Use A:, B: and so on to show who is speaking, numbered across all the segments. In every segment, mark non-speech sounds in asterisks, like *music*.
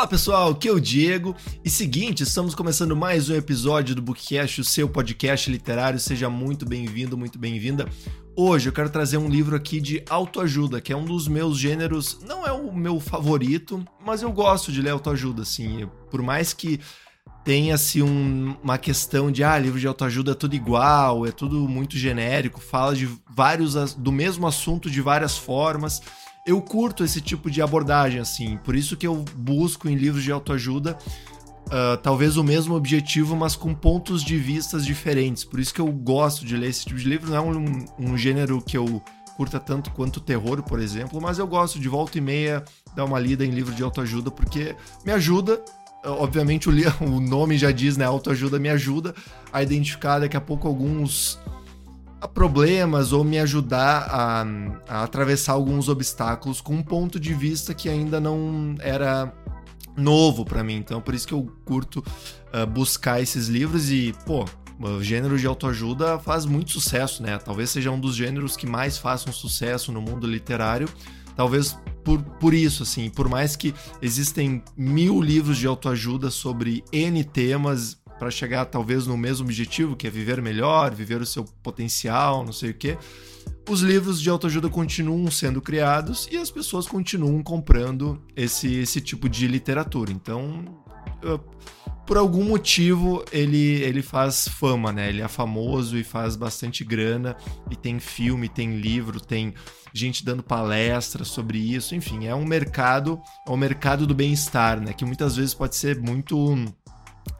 A: Olá pessoal, aqui é o Diego. E seguinte, estamos começando mais um episódio do Bookcast, o seu podcast literário. Seja muito bem-vindo, muito bem-vinda. Hoje eu quero trazer um livro aqui de autoajuda, que é um dos meus gêneros, não é o meu favorito, mas eu gosto de ler autoajuda, assim. Por mais que tenha-se um, uma questão de, ah, livro de autoajuda é tudo igual, é tudo muito genérico, fala de vários, do mesmo assunto de várias formas eu curto esse tipo de abordagem, assim. Por isso que eu busco em livros de autoajuda uh, talvez o mesmo objetivo, mas com pontos de vistas diferentes. Por isso que eu gosto de ler esse tipo de livro. Não é um, um gênero que eu curta tanto quanto terror, por exemplo, mas eu gosto de volta e meia dar uma lida em livro de autoajuda porque me ajuda. Obviamente o, *laughs* o nome já diz, né? Autoajuda me ajuda a identificar daqui a pouco alguns a problemas ou me ajudar a, a, atravessar alguns obstáculos com um ponto de vista que ainda não era novo para mim. Então, por isso que eu curto uh, buscar esses livros e, pô, o gênero de autoajuda faz muito sucesso, né? Talvez seja um dos gêneros que mais façam sucesso no mundo literário. Talvez por, por isso, assim, por mais que existem mil livros de autoajuda sobre N temas, para chegar talvez no mesmo objetivo, que é viver melhor, viver o seu potencial, não sei o quê. Os livros de autoajuda continuam sendo criados e as pessoas continuam comprando esse, esse tipo de literatura. Então, por algum motivo, ele, ele faz fama, né? Ele é famoso e faz bastante grana, e tem filme, tem livro, tem gente dando palestras sobre isso. Enfim, é um mercado, é um mercado do bem-estar, né? Que muitas vezes pode ser muito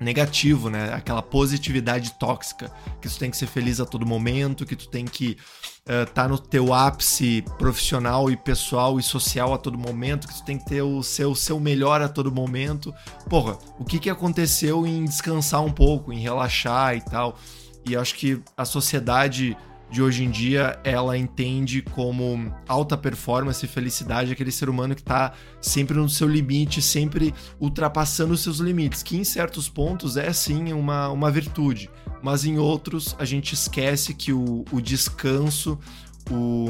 A: negativo, né? Aquela positividade tóxica, que tu tem que ser feliz a todo momento, que tu tem que estar uh, tá no teu ápice profissional e pessoal e social a todo momento, que tu tem que ter o seu, seu melhor a todo momento. Porra, o que, que aconteceu em descansar um pouco, em relaxar e tal? E acho que a sociedade de hoje em dia, ela entende como alta performance e felicidade aquele ser humano que está sempre no seu limite, sempre ultrapassando os seus limites, que em certos pontos é sim uma, uma virtude, mas em outros a gente esquece que o, o descanso, o,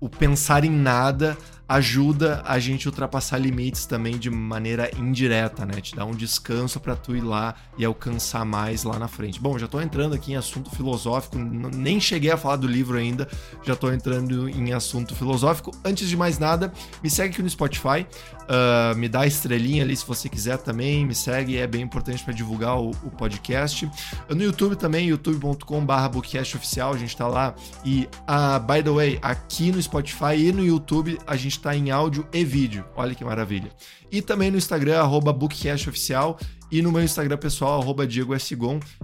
A: o pensar em nada ajuda a gente ultrapassar limites também de maneira indireta, né? Te dá um descanso para tu ir lá e alcançar mais lá na frente. Bom, já tô entrando aqui em assunto filosófico, nem cheguei a falar do livro ainda, já tô entrando em assunto filosófico. Antes de mais nada, me segue aqui no Spotify, uh, me dá estrelinha ali se você quiser também, me segue, é bem importante para divulgar o, o, podcast. No YouTube também, youtube.com/barra oficial, a gente tá lá. E, uh, by the way, aqui no Spotify e no YouTube a gente está em áudio e vídeo. Olha que maravilha. E também no Instagram, arroba BookcastOficial. E no meu Instagram pessoal, arroba Diego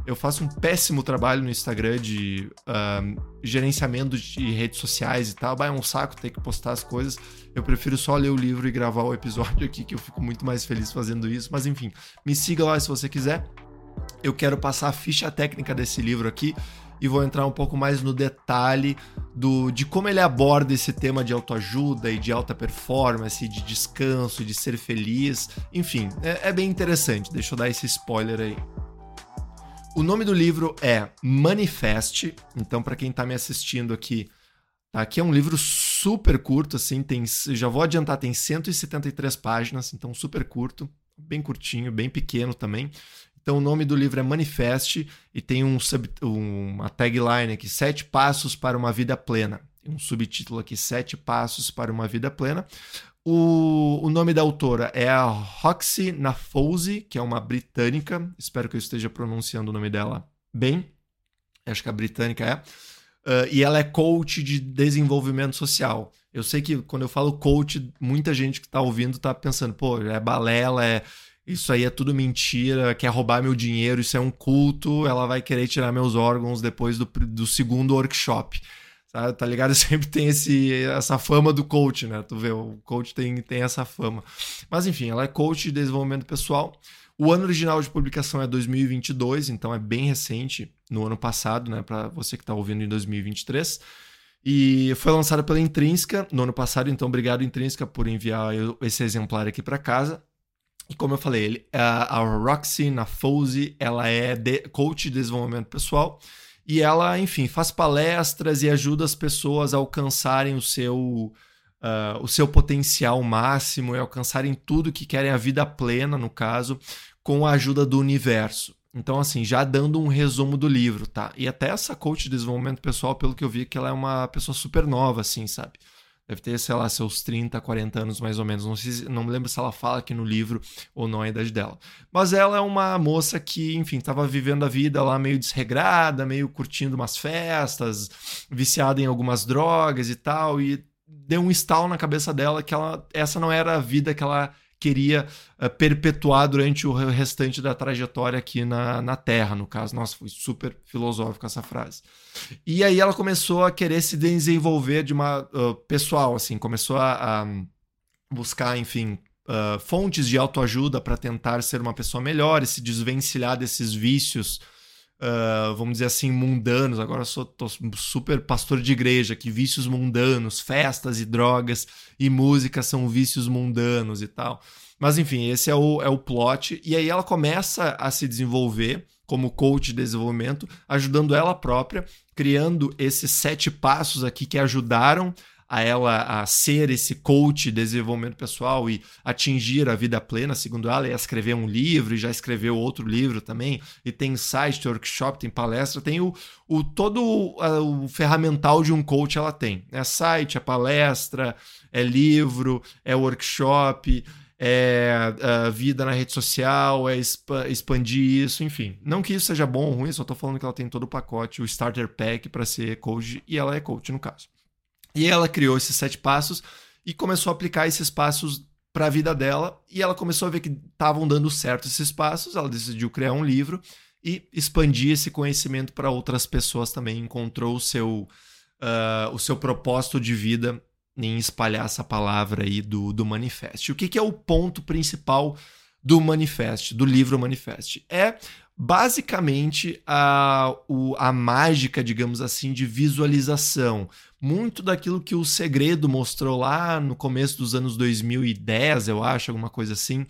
A: Eu faço um péssimo trabalho no Instagram de uh, gerenciamento de redes sociais e tal. Vai é um saco ter que postar as coisas. Eu prefiro só ler o livro e gravar o episódio aqui, que eu fico muito mais feliz fazendo isso. Mas enfim, me siga lá se você quiser. Eu quero passar a ficha técnica desse livro aqui e vou entrar um pouco mais no detalhe do, de como ele aborda esse tema de autoajuda e de alta performance, de descanso, de ser feliz. Enfim, é, é bem interessante. Deixa eu dar esse spoiler aí. O nome do livro é Manifeste. Então, para quem está me assistindo aqui, tá? aqui é um livro super curto, assim, tem, já vou adiantar, tem 173 páginas, então super curto, bem curtinho, bem pequeno também. Então o nome do livro é Manifeste e tem um sub, uma tagline aqui, Sete Passos para uma Vida Plena. Tem um subtítulo aqui, Sete Passos para uma Vida Plena. O, o nome da autora é a Roxy Nafouzi, que é uma britânica. Espero que eu esteja pronunciando o nome dela bem. Acho que a britânica é. Uh, e ela é coach de desenvolvimento social. Eu sei que quando eu falo coach, muita gente que está ouvindo está pensando, pô, é balela, é isso aí é tudo mentira, quer roubar meu dinheiro, isso é um culto, ela vai querer tirar meus órgãos depois do, do segundo workshop. Sabe? Tá ligado? *laughs* Sempre tem esse, essa fama do coach, né? Tu vê, o coach tem, tem essa fama. Mas enfim, ela é coach de desenvolvimento pessoal. O ano original de publicação é 2022, então é bem recente, no ano passado, né? Para você que está ouvindo em 2023. E foi lançada pela Intrínseca no ano passado, então obrigado Intrínseca por enviar esse exemplar aqui para casa. E como eu falei, ele, a, a Roxy Nafouzi, ela é de, coach de desenvolvimento pessoal e ela, enfim, faz palestras e ajuda as pessoas a alcançarem o seu uh, o seu potencial máximo e alcançarem tudo que querem, a vida plena, no caso, com a ajuda do universo. Então, assim, já dando um resumo do livro, tá? E até essa coach de desenvolvimento pessoal, pelo que eu vi, que ela é uma pessoa super nova, assim, sabe? Deve ter, sei lá, seus 30, 40 anos mais ou menos. Não, sei, não me lembro se ela fala aqui no livro ou não a idade dela. Mas ela é uma moça que, enfim, estava vivendo a vida lá meio desregrada, meio curtindo umas festas, viciada em algumas drogas e tal. E deu um estalo na cabeça dela que ela, essa não era a vida que ela queria uh, perpetuar durante o restante da trajetória aqui na, na Terra, no caso. Nossa, foi super filosófico essa frase. E aí ela começou a querer se desenvolver de uma uh, pessoal, assim, começou a, a buscar, enfim, uh, fontes de autoajuda para tentar ser uma pessoa melhor e se desvencilhar desses vícios uh, vamos dizer assim, mundanos. Agora sou tô super pastor de igreja, que vícios mundanos, festas e drogas e música são vícios mundanos e tal. Mas enfim, esse é o, é o plot. E aí ela começa a se desenvolver como coach de desenvolvimento, ajudando ela própria, criando esses sete passos aqui que ajudaram a ela a ser esse coach de desenvolvimento pessoal e atingir a vida plena, segundo ela, ia escrever um livro e já escreveu outro livro também, e tem site, tem workshop, tem palestra, tem o, o todo o, o ferramental de um coach ela tem. É site, é palestra, é livro, é workshop, é, é vida na rede social, é expandir isso, enfim. Não que isso seja bom ou ruim, só tô falando que ela tem todo o pacote, o starter pack para ser coach, e ela é coach no caso. E ela criou esses sete passos e começou a aplicar esses passos para a vida dela. E ela começou a ver que estavam dando certo esses passos. Ela decidiu criar um livro e expandir esse conhecimento para outras pessoas também. Encontrou o seu, uh, o seu propósito de vida em espalhar essa palavra aí do, do manifest. O que, que é o ponto principal do manifest, do livro manifest? É basicamente a, o, a mágica, digamos assim, de visualização. Muito daquilo que o Segredo mostrou lá no começo dos anos 2010, eu acho, alguma coisa assim,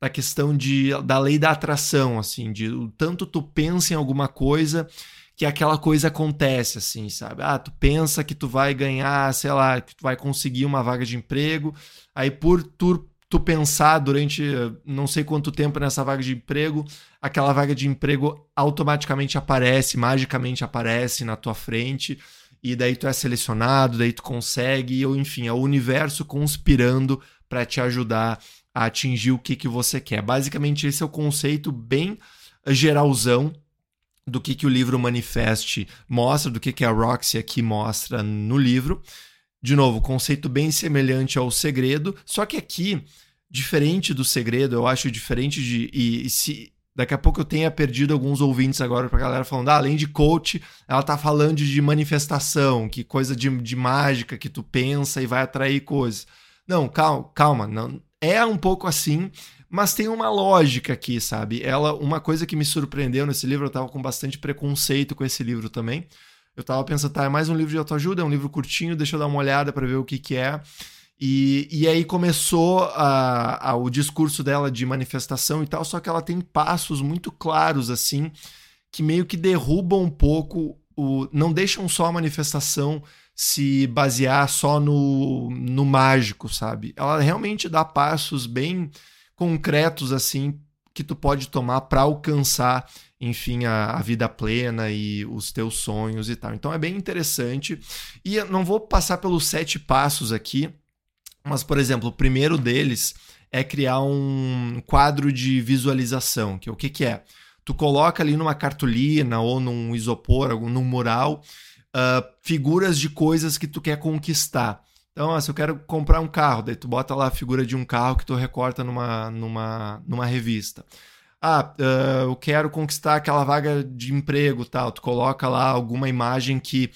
A: da questão de, da lei da atração, assim, de o tanto tu pensa em alguma coisa que aquela coisa acontece, assim, sabe? Ah, tu pensa que tu vai ganhar, sei lá, que tu vai conseguir uma vaga de emprego, aí por tu tu pensar durante não sei quanto tempo nessa vaga de emprego, aquela vaga de emprego automaticamente aparece, magicamente aparece na tua frente, e daí tu é selecionado, daí tu consegue, ou enfim, é o universo conspirando para te ajudar a atingir o que, que você quer. Basicamente, esse é o conceito bem geralzão do que, que o livro Manifeste mostra, do que, que a Roxy aqui mostra no livro. De novo, conceito bem semelhante ao segredo, só que aqui, diferente do segredo, eu acho diferente de. E, e se daqui a pouco eu tenha perdido alguns ouvintes agora pra galera falando, ah, além de coach, ela tá falando de manifestação, que coisa de, de mágica que tu pensa e vai atrair coisas. Não, calma, calma, não, é um pouco assim, mas tem uma lógica aqui, sabe? Ela, uma coisa que me surpreendeu nesse livro, eu tava com bastante preconceito com esse livro também eu tava pensando, tá, é mais um livro de autoajuda, é um livro curtinho, deixa eu dar uma olhada para ver o que que é. E, e aí começou a, a, o discurso dela de manifestação e tal, só que ela tem passos muito claros, assim, que meio que derrubam um pouco o. não deixam só a manifestação se basear só no, no mágico, sabe? Ela realmente dá passos bem concretos, assim, que tu pode tomar para alcançar enfim, a, a, vida plena e os teus sonhos e tal. Então é bem interessante. E não vou passar pelos sete passos aqui, mas, por exemplo, o primeiro deles é criar um quadro de visualização, que é o que, que é? Tu coloca ali numa cartolina ou num isopor, num mural, uh, figuras de coisas que tu quer conquistar. Então, ó, se eu quero comprar um carro, daí tu bota lá a figura de um carro que tu recorta numa, numa, numa revista ah, uh, eu quero conquistar aquela vaga de emprego, tal. Tu coloca lá alguma imagem que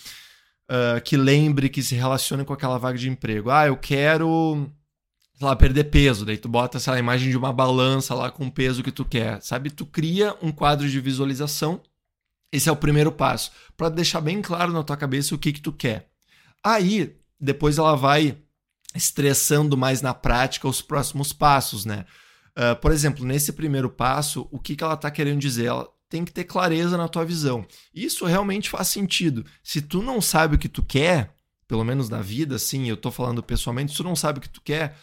A: uh, que lembre, que se relacione com aquela vaga de emprego. Ah, eu quero sei lá, perder peso, daí tu bota essa imagem de uma balança lá com o peso que tu quer, sabe? Tu cria um quadro de visualização. Esse é o primeiro passo, para deixar bem claro na tua cabeça o que que tu quer. Aí, depois ela vai estressando mais na prática os próximos passos, né? Uh, por exemplo, nesse primeiro passo, o que, que ela está querendo dizer? Ela tem que ter clareza na tua visão. Isso realmente faz sentido. Se tu não sabe o que tu quer, pelo menos na vida, assim, eu tô falando pessoalmente, se tu não sabe o que tu quer,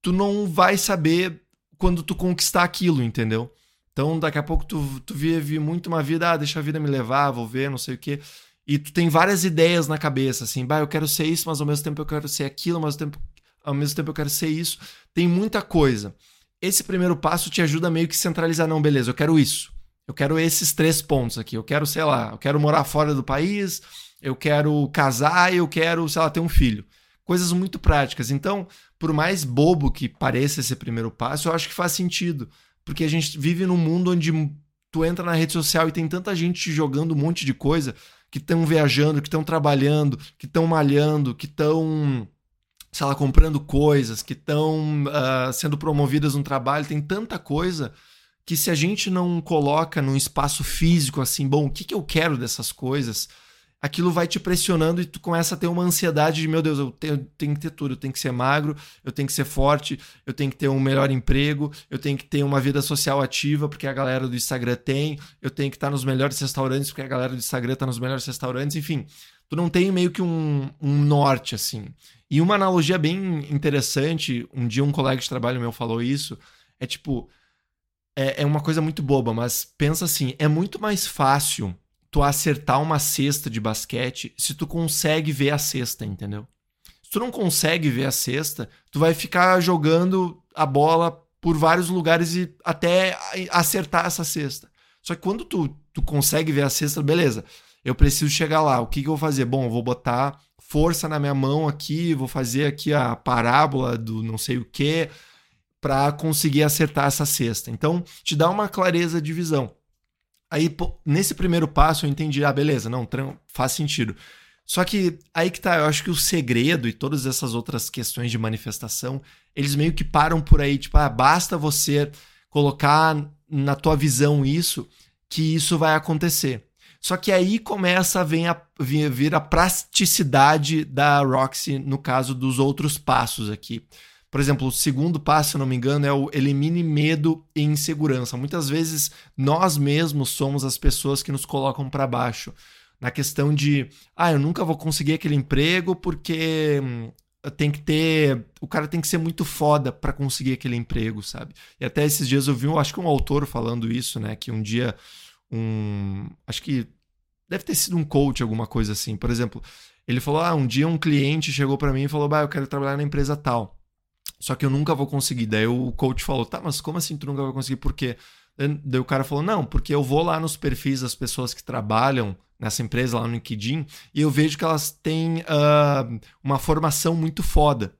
A: tu não vai saber quando tu conquistar aquilo, entendeu? Então, daqui a pouco tu, tu vive muito uma vida, ah, deixa a vida me levar, vou ver, não sei o quê. E tu tem várias ideias na cabeça, assim, bah, eu quero ser isso, mas ao mesmo tempo eu quero ser aquilo, mas ao, tempo, ao mesmo tempo eu quero ser isso. Tem muita coisa. Esse primeiro passo te ajuda meio que centralizar, não, beleza, eu quero isso. Eu quero esses três pontos aqui. Eu quero, sei lá, eu quero morar fora do país, eu quero casar, eu quero, sei lá, ter um filho. Coisas muito práticas. Então, por mais bobo que pareça esse primeiro passo, eu acho que faz sentido. Porque a gente vive num mundo onde tu entra na rede social e tem tanta gente jogando um monte de coisa que estão viajando, que estão trabalhando, que estão malhando, que estão, sei lá, comprando coisas, que estão uh, ah, sendo promovidas no trabalho. Tem tanta coisa que se a gente não coloca num espaço físico assim, bom, o que, que eu quero dessas coisas? aquilo vai te pressionando e tu começa a ter uma ansiedade de, meu Deus, eu tenho, tenho, que ter tudo, eu tenho que ser magro, eu tenho que ser forte, eu tenho que ter um melhor emprego, eu tenho que ter uma vida social ativa, porque a galera do Instagram tem, eu tenho que estar nos melhores restaurantes, porque a galera do Instagram está nos melhores restaurantes, enfim. Tu não tem meio que um, um norte, assim. E uma analogia bem interessante, um dia um colega de trabalho meu falou isso, é tipo, é, é uma coisa muito boba, mas pensa assim, é muito mais fácil tu acertar uma cesta de basquete se tu consegue ver a cesta, entendeu? Se tu não consegue ver a cesta, tu vai ficar jogando a bola por vários lugares e até acertar essa cesta. Só que quando tu, tu consegue ver a cesta, beleza, eu preciso chegar lá. O que, que eu vou fazer? Bom, eu vou botar força na minha mão aqui, vou fazer aqui a parábola do não sei o que para conseguir acertar essa cesta. Então, te dá uma clareza de visão. Aí, nesse primeiro passo, eu entendi, ah, beleza, não, faz sentido. Só que aí que tá, eu acho que o segredo e todas essas outras questões de manifestação, eles meio que param por aí, tipo, ah, basta você colocar na tua visão isso, que isso vai acontecer. Só que aí começa a vir a, vir a praticidade da Roxy no caso dos outros passos aqui. Por exemplo, o segundo passo, se não me engano, é o elimine medo e insegurança. Muitas vezes nós mesmos somos as pessoas que nos colocam para baixo. Na questão de, ah, eu nunca vou conseguir aquele emprego porque hum, tem que ter. O cara tem que ser muito foda para conseguir aquele emprego, sabe? E até esses dias eu vi, acho que um autor falando isso, né? Que um dia um. Acho que deve ter sido um coach, alguma coisa assim. Por exemplo, ele falou: ah, um dia um cliente chegou para mim e falou: bah, eu quero trabalhar na empresa tal. Só que eu nunca vou conseguir. Daí o coach falou: tá, mas como assim tu nunca vai conseguir? Por quê? Daí o cara falou: não, porque eu vou lá nos perfis das pessoas que trabalham nessa empresa lá no LinkedIn e eu vejo que elas têm uh, uma formação muito foda,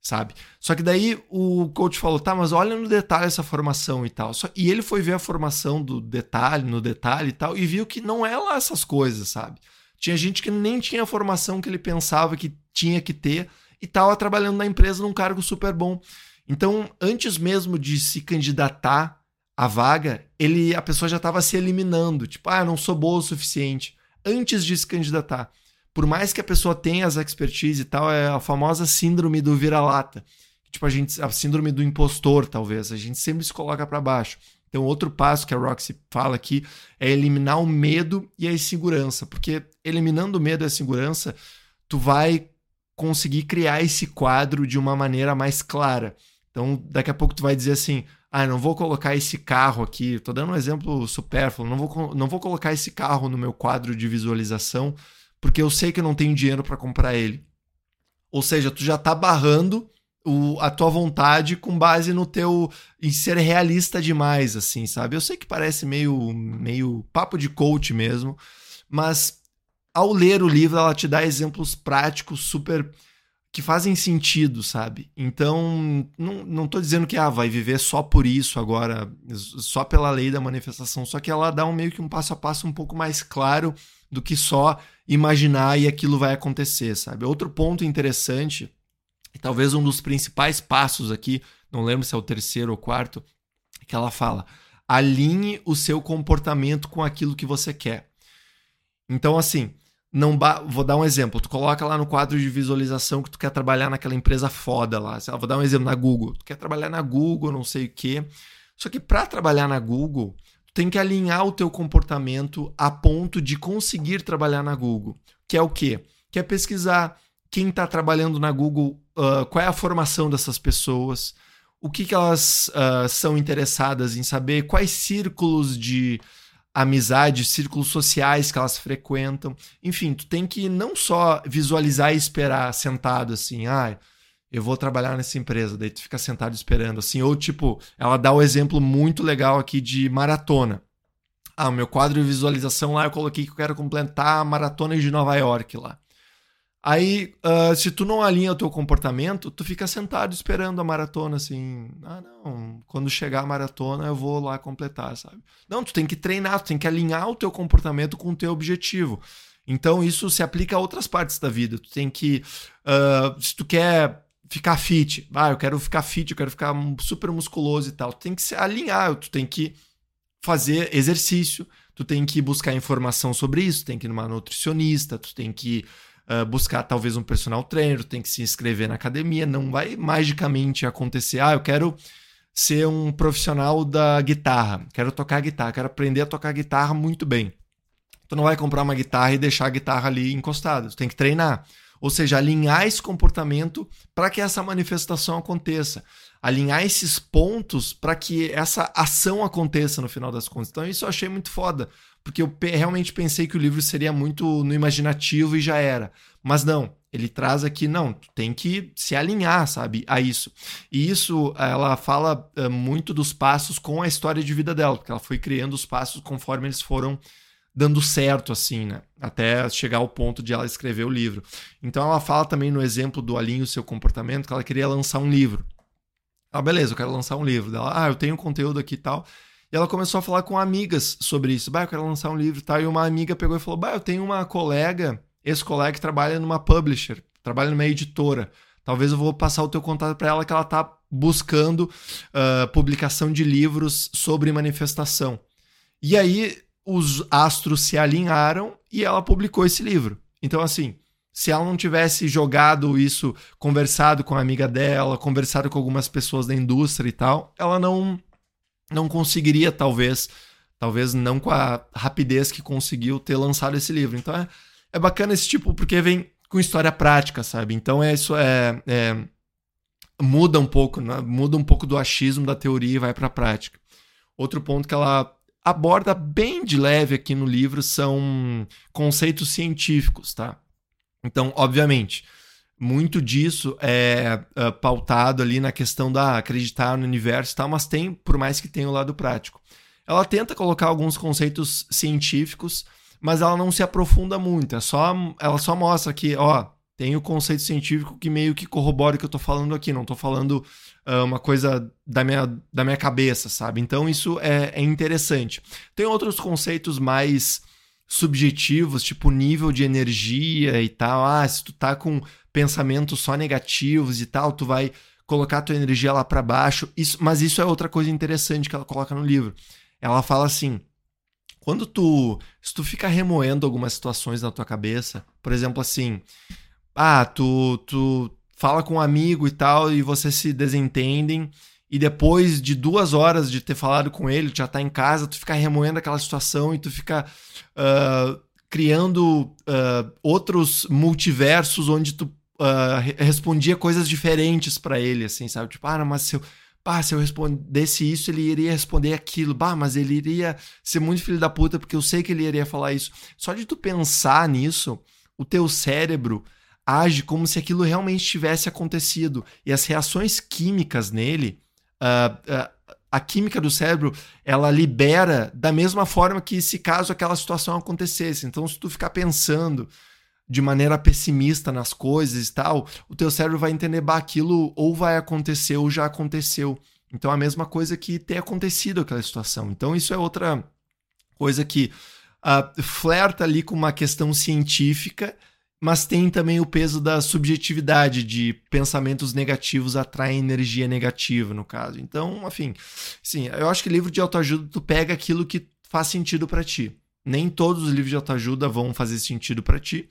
A: sabe? Só que daí o coach falou: tá, mas olha no detalhe essa formação e tal. Só, e ele foi ver a formação do detalhe, no detalhe e tal, e viu que não é lá essas coisas, sabe? Tinha gente que nem tinha a formação que ele pensava que tinha que ter e estava trabalhando na empresa num cargo super bom. Então, antes mesmo de se candidatar à vaga, ele, a pessoa já estava se eliminando, tipo, ah, não sou boa o suficiente, antes de se candidatar. Por mais que a pessoa tenha as expertise e tal, é a famosa síndrome do vira-lata. Tipo, a gente, a síndrome do impostor, talvez. A gente sempre se coloca para baixo. Então, outro passo que a Roxy fala aqui é eliminar o medo e a insegurança, porque eliminando o medo e a insegurança, tu vai conseguir criar esse quadro de uma maneira mais clara. Então, daqui a pouco tu vai dizer assim: "Ah, não vou colocar esse carro aqui". Tô dando um exemplo supérfluo, não vou não vou colocar esse carro no meu quadro de visualização, porque eu sei que eu não tenho dinheiro para comprar ele. Ou seja, tu já tá barrando o, a tua vontade com base no teu em ser realista demais assim, sabe? Eu sei que parece meio meio papo de coach mesmo, mas ao ler o livro, ela te dá exemplos práticos super que fazem sentido, sabe? Então, não, não tô dizendo que ah, vai viver só por isso agora, só pela lei da manifestação, só que ela dá um meio que um passo a passo um pouco mais claro do que só imaginar e aquilo vai acontecer, sabe? Outro ponto interessante, e talvez um dos principais passos aqui, não lembro se é o terceiro ou quarto, que ela fala: alinhe o seu comportamento com aquilo que você quer. Então, assim, não vou dar um exemplo. Tu coloca lá no quadro de visualização que tu quer trabalhar naquela empresa foda lá. Vou dar um exemplo na Google. Tu quer trabalhar na Google, não sei o quê. Só que para trabalhar na Google, tu tem que alinhar o teu comportamento a ponto de conseguir trabalhar na Google. Que é o quê? Que é pesquisar, quem está trabalhando na Google, uh, qual é a formação dessas pessoas, o que, que elas uh, são interessadas em saber, quais círculos de amizade, círculos sociais que elas frequentam. Enfim, tu tem que não só visualizar e esperar sentado assim, ah, eu vou trabalhar nessa empresa, daí tu fica sentado esperando assim, ou tipo, ela dá o um exemplo muito legal aqui de maratona. Ah, o meu quadro de visualização lá eu coloquei que eu quero completar a maratona de Nova York lá. Aí, uh, se tu não alinha o teu comportamento, tu fica sentado esperando a maratona, assim. Ah, não, quando chegar a maratona eu vou lá completar, sabe? Não, tu tem que treinar, tu tem que alinhar o teu comportamento com o teu objetivo. Então, isso se aplica a outras partes da vida. Tu tem que. Uh, se tu quer ficar fit, ah, eu quero ficar fit, eu quero ficar super musculoso e tal, tu tem que se alinhar, tu tem que fazer exercício, tu tem que buscar informação sobre isso, tu tem que ir numa nutricionista, tu tem que uh, buscar talvez um personal trainer, tem que se inscrever na academia, não vai magicamente acontecer, ah, eu quero ser um profissional da guitarra, quero tocar guitarra, quero aprender a tocar guitarra muito bem. Tu não vai comprar uma guitarra e deixar a guitarra ali encostada, tu tem que treinar. Ou seja, alinhar esse comportamento para que essa manifestação aconteça. Alinhar esses pontos para que essa ação aconteça no final das contas. Então, isso eu achei muito foda porque eu realmente pensei que o livro seria muito no imaginativo e já era. Mas não, ele traz aqui, não, tem que se alinhar, sabe, a isso. E isso, ela fala uh, muito dos passos com a história de vida dela, porque ela foi criando os passos conforme eles foram dando certo, assim, né? Até chegar ao ponto de ela escrever o livro. Então ela fala também no exemplo do alinhe o seu comportamento, que ela queria lançar um livro. Ah, beleza, eu quero lançar um livro. Ela, ah, eu tenho conteúdo aqui e tal. E ela começou a falar com amigas sobre isso. Bah, eu quero lançar um livro e tal. E uma amiga pegou e falou: Bah, eu tenho uma colega, esse colega que trabalha numa publisher, trabalha numa editora. Talvez eu vou passar o teu contato para ela que ela tá buscando uh, publicação de livros sobre manifestação. E aí os astros se alinharam e ela publicou esse livro. Então, assim, se ela não tivesse jogado isso, conversado com a amiga dela, conversado com algumas pessoas da indústria e tal, ela não não conseguiria, talvez, talvez não com a rapidez que conseguiu ter lançado esse livro. Então é, é bacana esse tipo, porque vem com história prática, sabe? Então é isso é, é muda um pouco, né? muda um pouco do achismo da teoria e vai para a prática. Outro ponto que ela aborda bem de leve aqui no livro são conceitos científicos, tá? Então, obviamente, muito disso é uh, pautado ali na questão da acreditar no universo e tal, mas tem, por mais que tenha o lado prático. Ela tenta colocar alguns conceitos científicos, mas ela não se aprofunda muito. É só, ela só mostra que, ó, tem o conceito científico que meio que corrobora o que eu tô falando aqui. Não tô falando uh, uma coisa da minha, da minha cabeça, sabe? Então isso é, é interessante. Tem outros conceitos mais subjetivos, tipo nível de energia e tal. Ah, se tu tá com pensamentos só negativos e tal, tu vai colocar tua energia lá para baixo. Isso, mas isso é outra coisa interessante que ela coloca no livro. Ela fala assim: quando tu, se tu fica remoendo algumas situações na tua cabeça, por exemplo, assim, ah, tu, tu fala com um amigo e tal e vocês se desentendem e depois de duas horas de ter falado com ele, já tá em casa, tu fica remoendo aquela situação e tu fica uh, criando uh, outros multiversos onde tu uh, respondia coisas diferentes para ele, assim, sabe? Tipo, ah, mas se eu, bah, se eu respondesse isso, ele iria responder aquilo. Bah, mas ele iria ser muito filho da puta, porque eu sei que ele iria falar isso. Só de tu pensar nisso, o teu cérebro age como se aquilo realmente tivesse acontecido. E as reações químicas nele, uh, a química do cérebro, ela libera da mesma forma que se caso aquela situação acontecesse. Então, se tu ficar pensando de maneira pessimista nas coisas e tal, o teu cérebro vai entender, bah, aquilo ou vai acontecer ou já aconteceu. Então a mesma coisa que ter acontecido aquela situação. Então isso é outra coisa que uh, flerta ali com uma questão científica, mas tem também o peso da subjetividade, de pensamentos negativos atraem energia negativa, no caso. Então, enfim, sim, eu acho que livro de autoajuda tu pega aquilo que faz sentido para ti. Nem todos os livros de autoajuda vão fazer sentido para ti,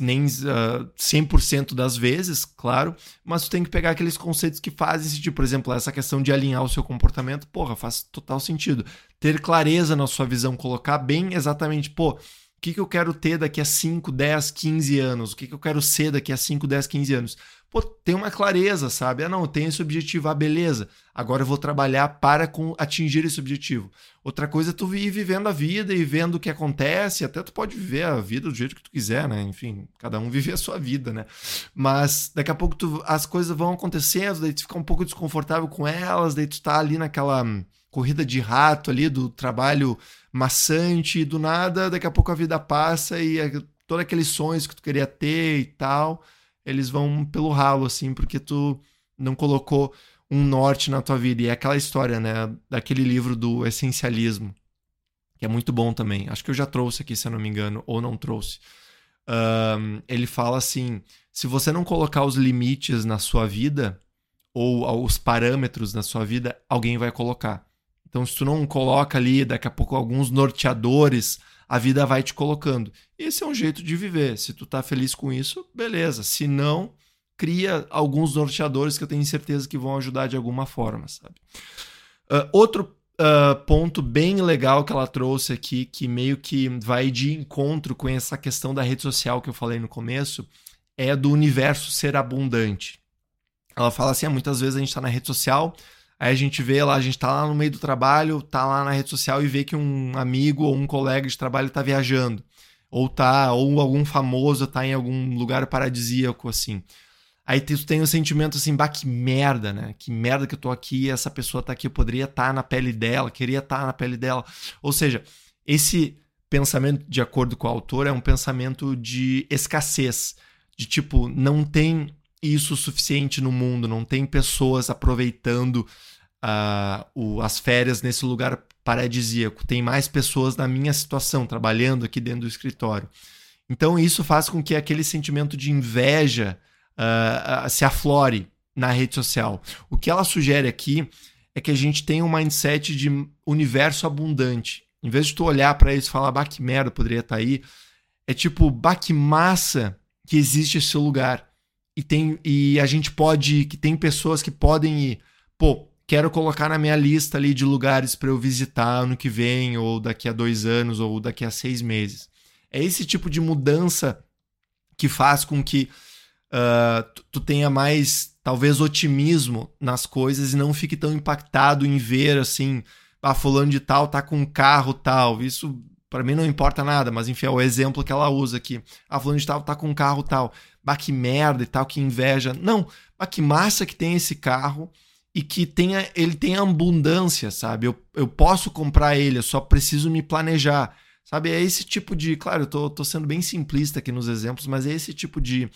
A: nem uh, ah, 100% das vezes, claro, mas tu tem que pegar aqueles conceitos que fazem sentido. Por exemplo, essa questão de alinhar o seu comportamento, porra, faz total sentido. Ter clareza na sua visão, colocar bem exatamente, pô, que, que eu quero ter daqui a 5, 10, 15 anos? O que, que eu quero ser daqui a 5, 10, 15 anos? Pô, tem uma clareza, sabe? Ah, não, eu tenho esse objetivo, ah, beleza. Agora eu vou trabalhar para com, atingir esse objetivo. Outra coisa é tu ir vivendo a vida e vendo o que acontece. Até tu pode viver a vida do jeito que tu quiser, né? Enfim, cada um *laughs* vive a sua vida, né? Mas daqui a pouco tu, as coisas vão acontecendo, daí tu fica um pouco desconfortável com elas, daí tu tá ali naquela corrida de rato ali do trabalho maçante e do nada, daqui a pouco a vida passa e todos aqueles sonhos que tu queria ter e tal, eles vão pelo ralo, assim, porque tu não colocou um norte na tua vida. E é aquela história, né, daquele livro do essencialismo, que é muito bom também. Acho que eu já trouxe aqui, se eu não me engano, ou não trouxe. Um, ele fala assim: se você não colocar os limites na sua vida, ou os parâmetros na sua vida, alguém vai colocar. Então, se tu não coloca ali, daqui a pouco, alguns norteadores, a vida vai te colocando. Esse é um jeito de viver. Se tu tá feliz com isso, beleza. Se não, cria alguns norteadores que eu tenho certeza que vão ajudar de alguma forma, sabe? Uh, outro uh, ponto bem legal que ela trouxe aqui, que meio que vai de encontro com essa questão da rede social que eu falei no começo, é do universo ser abundante. Ela fala assim: ah, muitas vezes a gente está na rede social, Aí a gente vê lá, a gente tá lá no meio do trabalho, tá lá na rede social e vê que um amigo ou um colega de trabalho tá viajando. Ou tá, ou algum famoso tá em algum lugar paradisíaco, assim. Aí tu tem o sentimento assim, bah, que merda, né? Que merda que eu tô aqui, essa pessoa tá aqui, eu poderia estar tá na pele dela, queria estar tá na pele dela. Ou seja, esse pensamento, de acordo com o autor, é um pensamento de escassez. De tipo, não tem isso suficiente no mundo, não tem pessoas aproveitando uh, o, as férias nesse lugar paradisíaco. Tem mais pessoas na minha situação, trabalhando aqui dentro do escritório. Então, isso faz com que aquele sentimento de inveja uh, se aflore na rede social. O que ela sugere aqui é que a gente tenha um mindset de universo abundante. Em vez de tu olhar para isso e falar, bah, que merda, poderia estar tá aí, é tipo, bah, que massa que existe esse lugar. E, tem, e a gente pode, que tem pessoas que podem ir, pô, quero colocar na minha lista ali de lugares para eu visitar ano que vem, ou daqui a dois anos, ou daqui a seis meses. É esse tipo de mudança que faz com que uh, tu, tu tenha mais, talvez, otimismo nas coisas e não fique tão impactado em ver assim, ah, fulano de tal tá com um carro tal. Isso para mim não importa nada, mas enfim, é o exemplo que ela usa aqui. Ah, fulano de tal tá com um carro tal. Bah, que merda e tal, que inveja. Não, mas que massa que tem esse carro e que tenha, ele tenha abundância, sabe? Eu, eu posso comprar ele, eu só preciso me planejar. Sabe, é esse tipo de. Claro, eu tô, tô sendo bem simplista aqui nos exemplos, mas é esse tipo de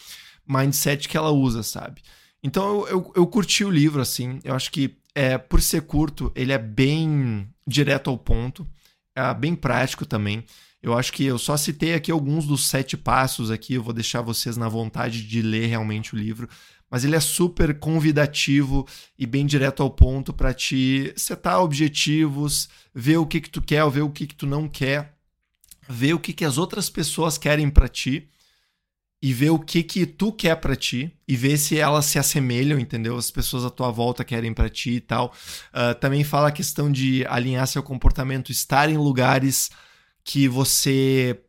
A: mindset que ela usa, sabe? Então eu, eu, eu curti o livro, assim. Eu acho que, é, por ser curto, ele é bem direto ao ponto, é bem prático também. Eu acho que eu só citei aqui alguns dos sete passos aqui, eu vou deixar vocês na vontade de ler realmente o livro mas ele é super convidativo e bem direto ao ponto para te setar objetivos, ver o que que tu quer, ver o que que tu não quer, ver o que que as outras pessoas querem para ti e ver o que que tu quer para ti e ver se elas se assemelham, entendeu? As pessoas à tua volta querem para ti e tal. Uh, também fala a questão de alinhar seu comportamento, estar em lugares que você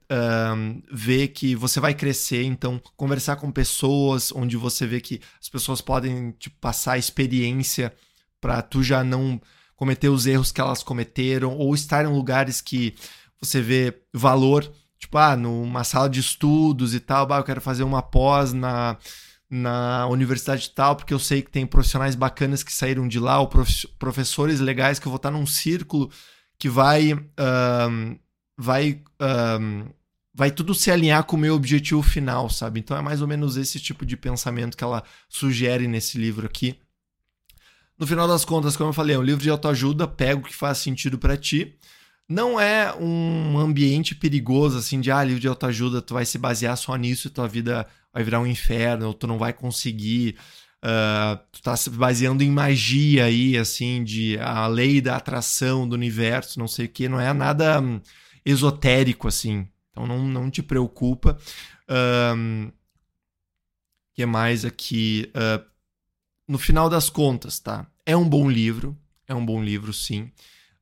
A: um, vê que você vai crescer, então conversar com pessoas onde você vê que as pessoas podem tipo, passar experiência para tu já não cometer os erros que elas cometeram, ou estar em lugares que você vê valor, tipo, ah, numa sala de estudos e tal, ah, eu quero fazer uma pós na, na universidade tal, porque eu sei que tem profissionais bacanas que saíram de lá, ou professores legais que eu vou estar num círculo que vai um, vai um, vai tudo se alinhar com o meu objetivo final, sabe? Então é mais ou menos esse tipo de pensamento que ela sugere nesse livro aqui. No final das contas, como eu falei, é um livro de autoajuda, pega o que faz sentido para ti. Não é um ambiente perigoso, assim, de ah, livro de autoajuda, tu vai se basear só nisso e tua vida vai virar um inferno, ou tu não vai conseguir. Uh, tu tá se baseando em magia aí, assim, de a lei da atração do universo, não sei o que, não é nada hum, esotérico, assim. Então não, não te preocupa. Um, que mais aqui? Uh, no final das contas, tá? É um bom livro. É um bom livro, sim.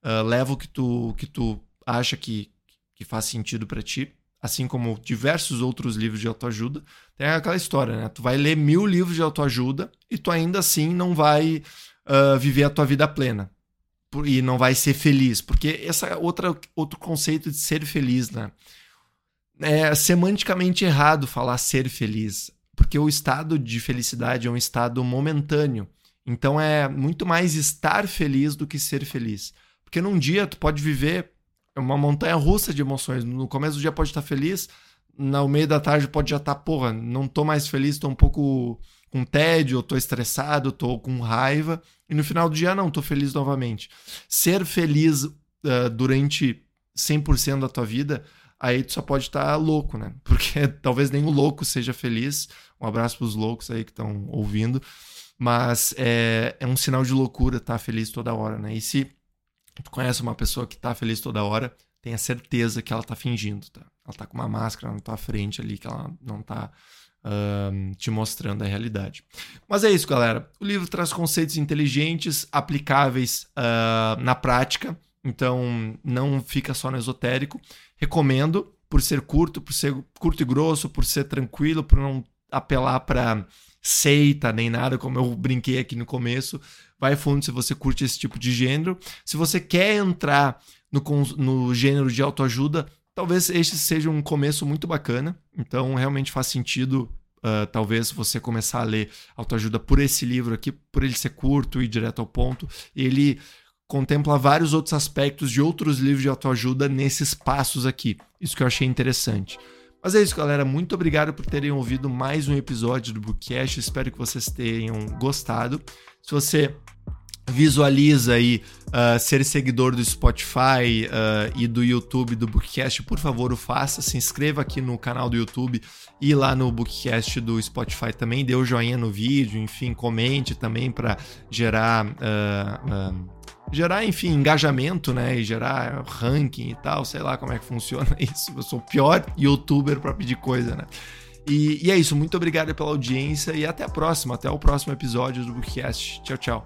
A: Uh, leva o que tu, que tu acha que, que faz sentido para ti. assim como diversos outros livros de autoajuda, tem aquela história, né? Tu vai ler mil livros de autoajuda e tu ainda assim não vai uh, viver a tua vida plena e não vai ser feliz, porque essa outra outro conceito de ser feliz, né? É semanticamente errado falar ser feliz, porque o estado de felicidade é um estado momentâneo. Então é muito mais estar feliz do que ser feliz. Porque num dia tu pode viver uma montanha russa de emoções. No começo do dia pode estar feliz, no meio da tarde pode já estar, porra, não tô mais feliz, tô um pouco com tédio, tô estressado, tô com raiva. E no final do dia, não, tô feliz novamente. Ser feliz uh, durante 100% da tua vida, aí tu só pode estar tá louco, né? *laughs* Porque talvez nem o louco seja feliz. Um abraço pros loucos aí que estão ouvindo. Mas é, é um sinal de loucura estar tá feliz toda hora, né? E se tu conhece uma pessoa que tá feliz toda hora, tenha certeza que ela tá fingindo, tá? Ela tá com uma máscara na tua frente ali, que ela não tá te mostrando a realidade. Mas é isso, galera. O livro traz conceitos inteligentes, aplicáveis uh, na prática, então não fica só no esotérico. Recomendo, por ser curto, por ser curto e grosso, por ser tranquilo, por não apelar para seita nem nada, como eu brinquei aqui no começo. Vai fundo se você curte esse tipo de gênero. Se você quer entrar no, no gênero de autoajuda, talvez este seja um começo muito bacana. Então, realmente faz sentido, uh, talvez, você começar a ler autoajuda por esse livro aqui, por ele ser curto e direto ao ponto. Ele contempla vários outros aspectos de outros livros de autoajuda nesses passos aqui. Isso que eu achei interessante. Mas é isso, galera. Muito obrigado por terem ouvido mais um episódio do Bookcast. Espero que vocês tenham gostado. Se você visualiza aí uh, ser seguidor do Spotify uh, e do YouTube do Bookcast, por favor, o faça. Se inscreva aqui no canal do YouTube e lá no Bookcast do Spotify também. Dê o joinha no vídeo, enfim, comente também para gerar. Uh, gerar, enfim, engajamento, né? E gerar ranking e tal, sei lá como é que funciona *laughs* isso. Eu sou o pior youtuber para pedir coisa, né? E, e é isso, muito obrigado pela audiência e até a próxima, até o próximo episódio do Bookcast. Tchau, tchau.